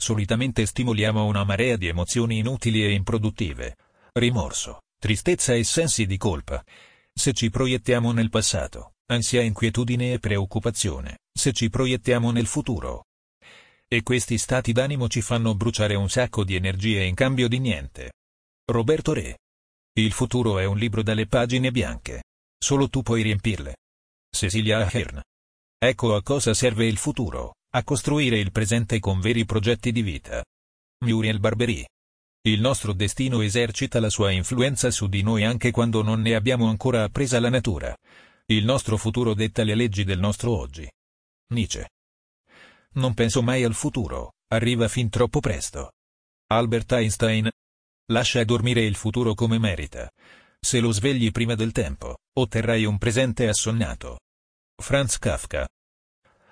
solitamente stimoliamo una marea di emozioni inutili e improduttive. Rimorso, tristezza e sensi di colpa. Se ci proiettiamo nel passato, ansia, inquietudine e preoccupazione, se ci proiettiamo nel futuro. E questi stati d'animo ci fanno bruciare un sacco di energie in cambio di niente. Roberto Re. Il futuro è un libro dalle pagine bianche. Solo tu puoi riempirle. Cecilia Ahern. Ecco a cosa serve il futuro, a costruire il presente con veri progetti di vita. Muriel Barbery. Il nostro destino esercita la sua influenza su di noi anche quando non ne abbiamo ancora appresa la natura. Il nostro futuro detta le leggi del nostro oggi. Nietzsche. Non penso mai al futuro, arriva fin troppo presto. Albert Einstein. Lascia dormire il futuro come merita. Se lo svegli prima del tempo, otterrai un presente assonnato. Franz Kafka.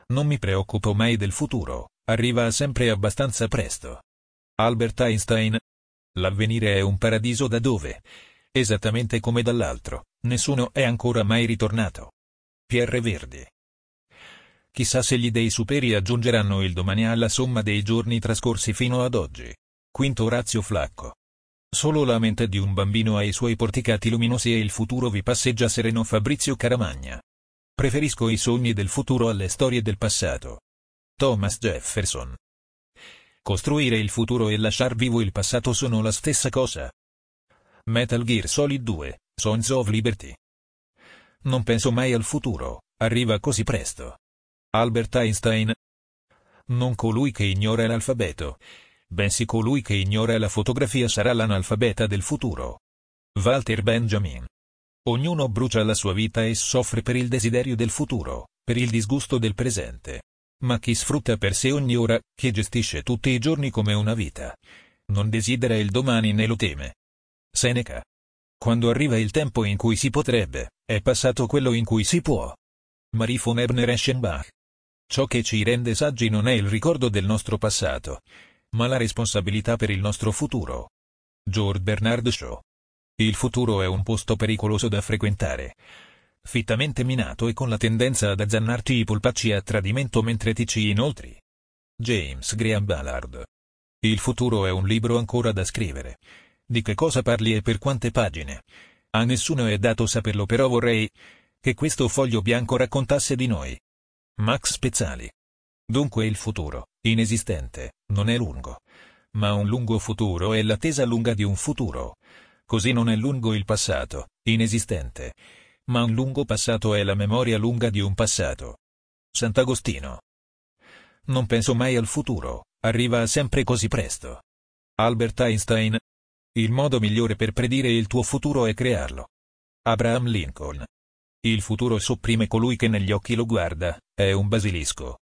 Non mi preoccupo mai del futuro, arriva sempre abbastanza presto. Albert Einstein. L'avvenire è un paradiso da dove, esattamente come dall'altro, nessuno è ancora mai ritornato. Pierre Verdi. Chissà se gli dei superi aggiungeranno il domani alla somma dei giorni trascorsi fino ad oggi. Quinto Orazio Flacco. Solo la mente di un bambino ha i suoi porticati luminosi e il futuro vi passeggia sereno Fabrizio Caramagna. Preferisco i sogni del futuro alle storie del passato. Thomas Jefferson. Costruire il futuro e lasciar vivo il passato sono la stessa cosa. Metal Gear Solid 2, Sons of Liberty. Non penso mai al futuro, arriva così presto. Albert Einstein. Non colui che ignora l'alfabeto, bensì colui che ignora la fotografia sarà l'analfabeta del futuro. Walter Benjamin. Ognuno brucia la sua vita e soffre per il desiderio del futuro, per il disgusto del presente. Ma chi sfrutta per sé ogni ora, chi gestisce tutti i giorni come una vita, non desidera il domani né lo teme. Seneca. Quando arriva il tempo in cui si potrebbe, è passato quello in cui si può. Marie von Ebner Eschenbach. Ciò che ci rende saggi non è il ricordo del nostro passato, ma la responsabilità per il nostro futuro. George Bernard Shaw. Il futuro è un posto pericoloso da frequentare. Fittamente minato e con la tendenza ad azzannarti i polpacci a tradimento mentre ti ci inoltri. James Graham Ballard. Il futuro è un libro ancora da scrivere. Di che cosa parli e per quante pagine? A nessuno è dato saperlo però vorrei che questo foglio bianco raccontasse di noi. Max Spezzali. Dunque il futuro, inesistente, non è lungo. Ma un lungo futuro è l'attesa lunga di un futuro. Così non è lungo il passato, inesistente. Ma un lungo passato è la memoria lunga di un passato. Sant'Agostino. Non penso mai al futuro, arriva sempre così presto. Albert Einstein. Il modo migliore per predire il tuo futuro è crearlo. Abraham Lincoln. Il futuro sopprime colui che negli occhi lo guarda, è un basilisco.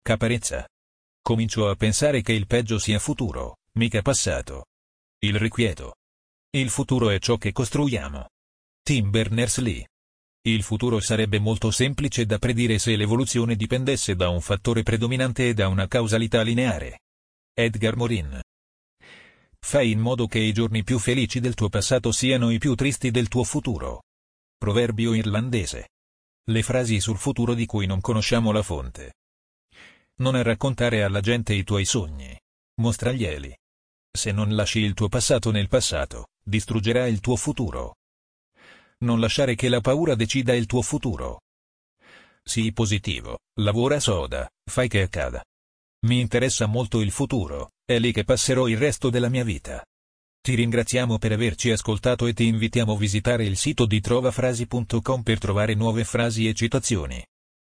Caparezza. Comincio a pensare che il peggio sia futuro, mica passato. Il riquieto. Il futuro è ciò che costruiamo. Tim Berners-Lee. Il futuro sarebbe molto semplice da predire se l'evoluzione dipendesse da un fattore predominante e da una causalità lineare. Edgar Morin. Fai in modo che i giorni più felici del tuo passato siano i più tristi del tuo futuro. Proverbio irlandese. Le frasi sul futuro di cui non conosciamo la fonte non è raccontare alla gente i tuoi sogni. Mostraglieli. Se non lasci il tuo passato nel passato, distruggerà il tuo futuro. Non lasciare che la paura decida il tuo futuro. Sii positivo, lavora soda, fai che accada. Mi interessa molto il futuro, è lì che passerò il resto della mia vita. Ti ringraziamo per averci ascoltato e ti invitiamo a visitare il sito di trovafrasi.com per trovare nuove frasi e citazioni.